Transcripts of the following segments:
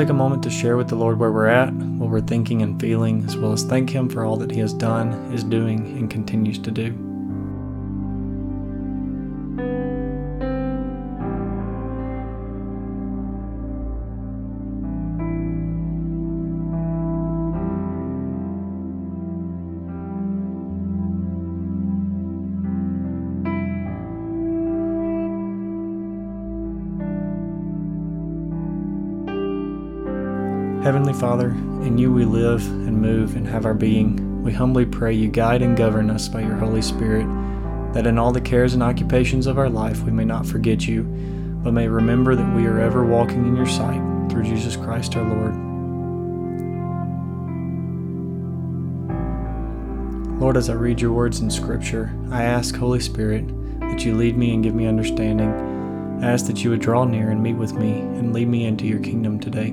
Take a moment to share with the Lord where we're at, what we're thinking and feeling, as well as thank Him for all that He has done, is doing, and continues to do. Heavenly Father, in you we live and move and have our being. We humbly pray you guide and govern us by your Holy Spirit, that in all the cares and occupations of our life we may not forget you, but may remember that we are ever walking in your sight through Jesus Christ our Lord. Lord, as I read your words in Scripture, I ask, Holy Spirit, that you lead me and give me understanding. I ask that you would draw near and meet with me and lead me into your kingdom today.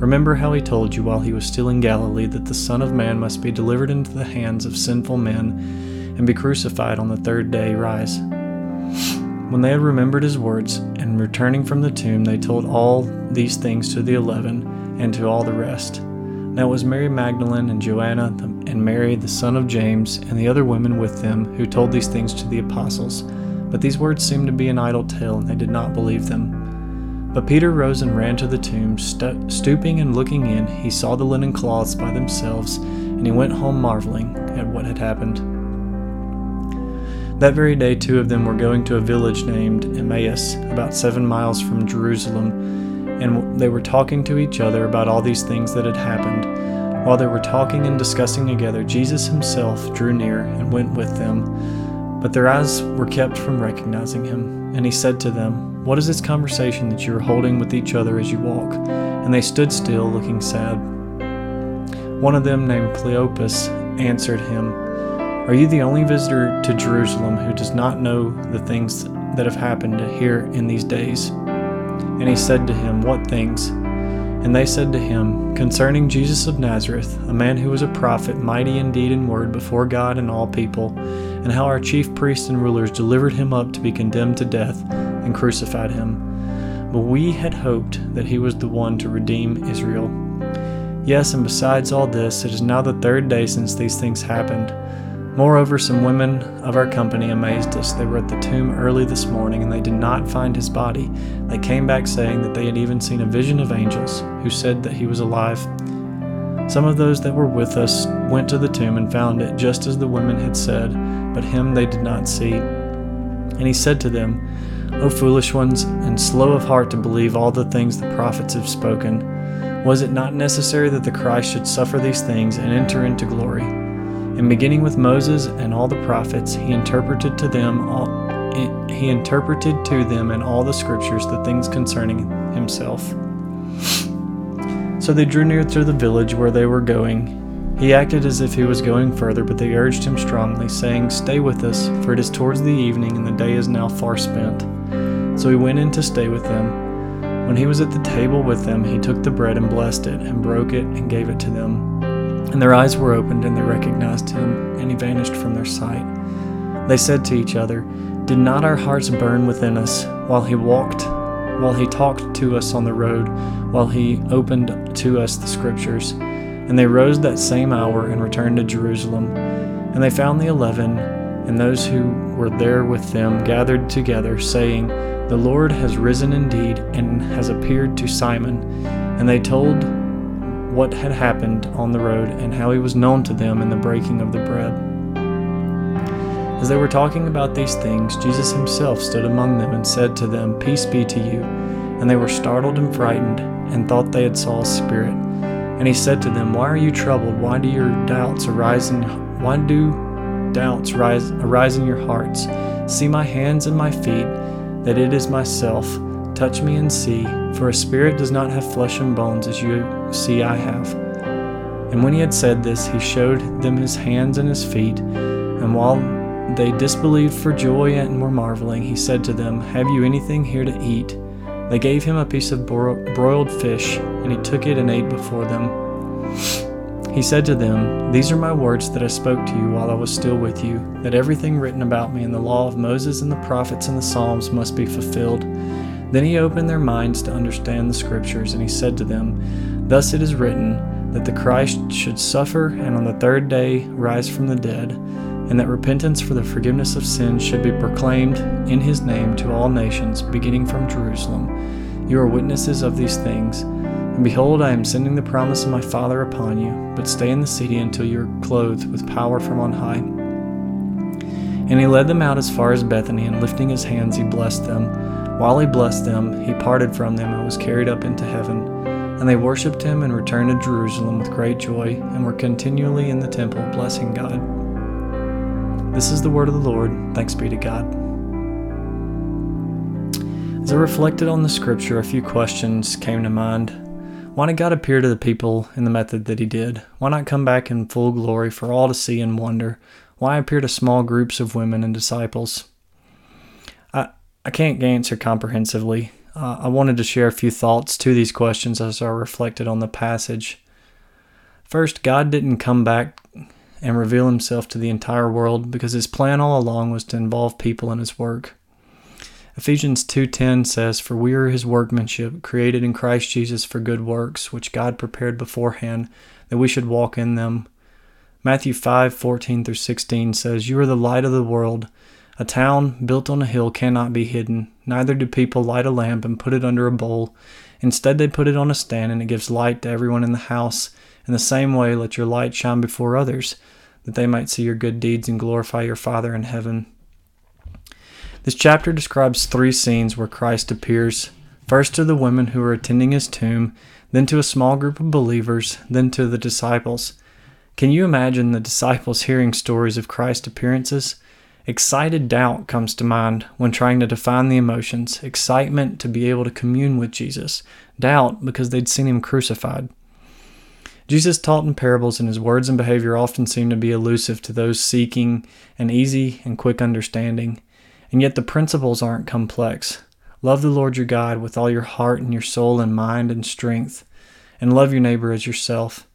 Remember how he told you while he was still in Galilee that the Son of Man must be delivered into the hands of sinful men and be crucified on the third day rise. When they had remembered his words, and returning from the tomb, they told all these things to the eleven and to all the rest. Now it was Mary Magdalene and Joanna and Mary, the son of James, and the other women with them who told these things to the apostles. But these words seemed to be an idle tale, and they did not believe them. But Peter rose and ran to the tomb. St- stooping and looking in, he saw the linen cloths by themselves, and he went home marveling at what had happened. That very day, two of them were going to a village named Emmaus, about seven miles from Jerusalem, and they were talking to each other about all these things that had happened. While they were talking and discussing together, Jesus himself drew near and went with them. But their eyes were kept from recognizing him, and he said to them, what is this conversation that you are holding with each other as you walk? And they stood still, looking sad. One of them, named Cleopas, answered him, Are you the only visitor to Jerusalem who does not know the things that have happened here in these days? And he said to him, What things? And they said to him, Concerning Jesus of Nazareth, a man who was a prophet, mighty indeed in word before God and all people, and how our chief priests and rulers delivered him up to be condemned to death and crucified him. But we had hoped that he was the one to redeem Israel. Yes, and besides all this, it is now the third day since these things happened. Moreover, some women of our company amazed us. They were at the tomb early this morning, and they did not find his body. They came back saying that they had even seen a vision of angels, who said that he was alive. Some of those that were with us went to the tomb and found it just as the women had said, but him they did not see. And he said to them, O foolish ones, and slow of heart to believe all the things the prophets have spoken. Was it not necessary that the Christ should suffer these things and enter into glory? And beginning with Moses and all the prophets, he interpreted to them all, he interpreted to them in all the scriptures the things concerning himself. So they drew near to the village where they were going. He acted as if he was going further, but they urged him strongly, saying, Stay with us, for it is towards the evening, and the day is now far spent. So he went in to stay with them. When he was at the table with them, he took the bread and blessed it, and broke it, and gave it to them. And their eyes were opened, and they recognized him, and he vanished from their sight. They said to each other, Did not our hearts burn within us while he walked, while he talked to us on the road, while he opened to us the scriptures? And they rose that same hour and returned to Jerusalem. And they found the eleven and those who were there with them gathered together, saying, The Lord has risen indeed and has appeared to Simon. And they told what had happened on the road and how he was known to them in the breaking of the bread. As they were talking about these things, Jesus himself stood among them and said to them, Peace be to you. And they were startled and frightened, and thought they had saw a spirit. And he said to them, Why are you troubled? Why do your doubts arise in why do doubts rise, arise in your hearts? See my hands and my feet, that it is myself. Touch me and see, for a spirit does not have flesh and bones as you see I have. And when he had said this, he showed them his hands and his feet. And while they disbelieved for joy and were marveling, he said to them, Have you anything here to eat? They gave him a piece of broiled fish, and he took it and ate before them. He said to them, These are my words that I spoke to you while I was still with you, that everything written about me in the law of Moses and the prophets and the Psalms must be fulfilled. Then he opened their minds to understand the Scriptures, and he said to them, Thus it is written, that the Christ should suffer and on the third day rise from the dead, and that repentance for the forgiveness of sins should be proclaimed in his name to all nations, beginning from Jerusalem. You are witnesses of these things. And behold, I am sending the promise of my Father upon you, but stay in the city until you are clothed with power from on high. And he led them out as far as Bethany, and lifting his hands, he blessed them. While he blessed them, he parted from them and was carried up into heaven. And they worshipped him and returned to Jerusalem with great joy, and were continually in the temple blessing God. This is the word of the Lord. Thanks be to God. As I reflected on the scripture, a few questions came to mind. Why did God appear to the people in the method that He did? Why not come back in full glory for all to see and wonder? Why appear to small groups of women and disciples? I I can't answer comprehensively. Uh, I wanted to share a few thoughts to these questions as I reflected on the passage. First, God didn't come back and reveal himself to the entire world because his plan all along was to involve people in his work. Ephesians 2:10 says, "For we are his workmanship, created in Christ Jesus for good works, which God prepared beforehand that we should walk in them." Matthew 5:14 through 16 says, "You are the light of the world." A town built on a hill cannot be hidden, neither do people light a lamp and put it under a bowl. Instead, they put it on a stand, and it gives light to everyone in the house. In the same way, let your light shine before others, that they might see your good deeds and glorify your Father in heaven. This chapter describes three scenes where Christ appears first to the women who are attending his tomb, then to a small group of believers, then to the disciples. Can you imagine the disciples hearing stories of Christ's appearances? Excited doubt comes to mind when trying to define the emotions. Excitement to be able to commune with Jesus. Doubt because they'd seen him crucified. Jesus taught in parables, and his words and behavior often seem to be elusive to those seeking an easy and quick understanding. And yet the principles aren't complex. Love the Lord your God with all your heart and your soul and mind and strength, and love your neighbor as yourself.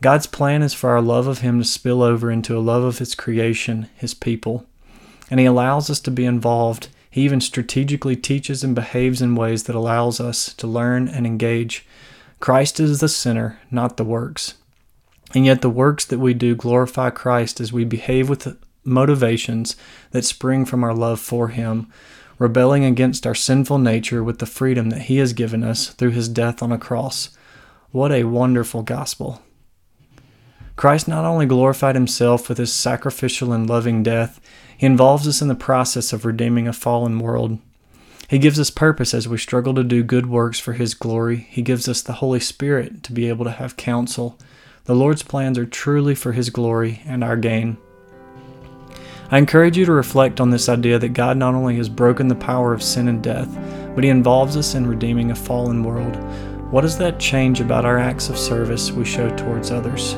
God's plan is for our love of Him to spill over into a love of His creation, His people and He allows us to be involved. He even strategically teaches and behaves in ways that allows us to learn and engage. Christ is the center, not the works. And yet, the works that we do glorify Christ as we behave with motivations that spring from our love for Him, rebelling against our sinful nature with the freedom that He has given us through His death on a cross. What a wonderful gospel! Christ not only glorified Himself with His sacrificial and loving death, he involves us in the process of redeeming a fallen world. He gives us purpose as we struggle to do good works for His glory. He gives us the Holy Spirit to be able to have counsel. The Lord's plans are truly for His glory and our gain. I encourage you to reflect on this idea that God not only has broken the power of sin and death, but He involves us in redeeming a fallen world. What does that change about our acts of service we show towards others?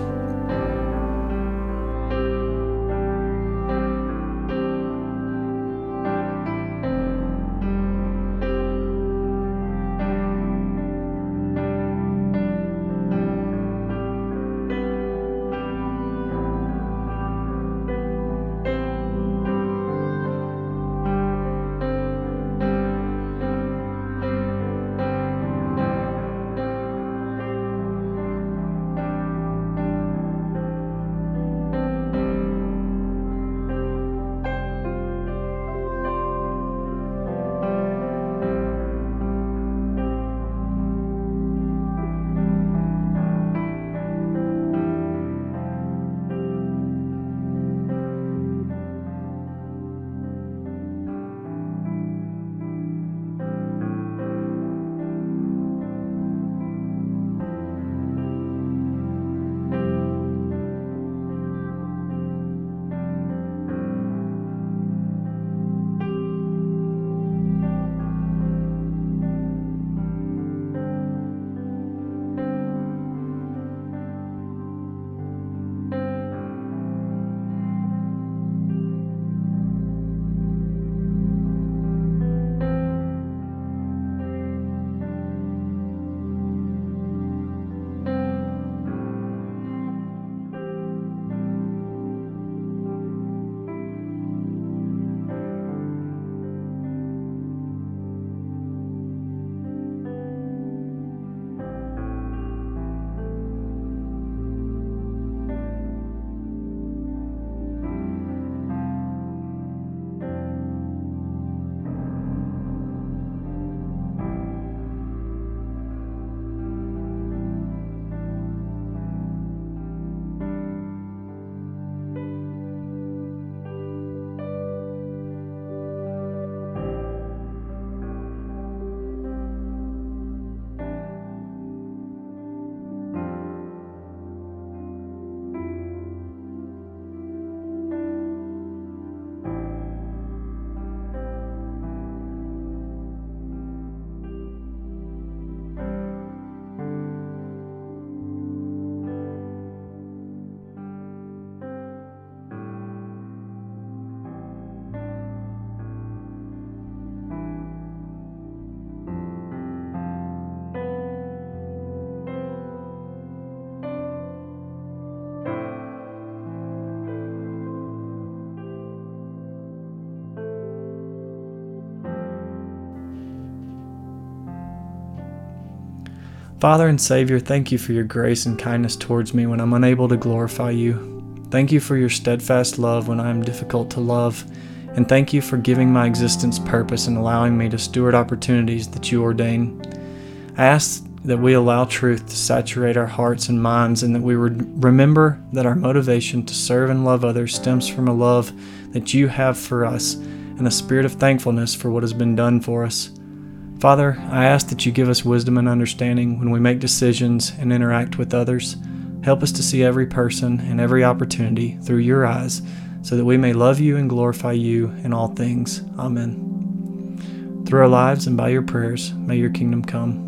Father and Savior, thank you for your grace and kindness towards me when I'm unable to glorify you. Thank you for your steadfast love when I am difficult to love. And thank you for giving my existence purpose and allowing me to steward opportunities that you ordain. I ask that we allow truth to saturate our hearts and minds, and that we remember that our motivation to serve and love others stems from a love that you have for us and a spirit of thankfulness for what has been done for us. Father, I ask that you give us wisdom and understanding when we make decisions and interact with others. Help us to see every person and every opportunity through your eyes so that we may love you and glorify you in all things. Amen. Through our lives and by your prayers, may your kingdom come.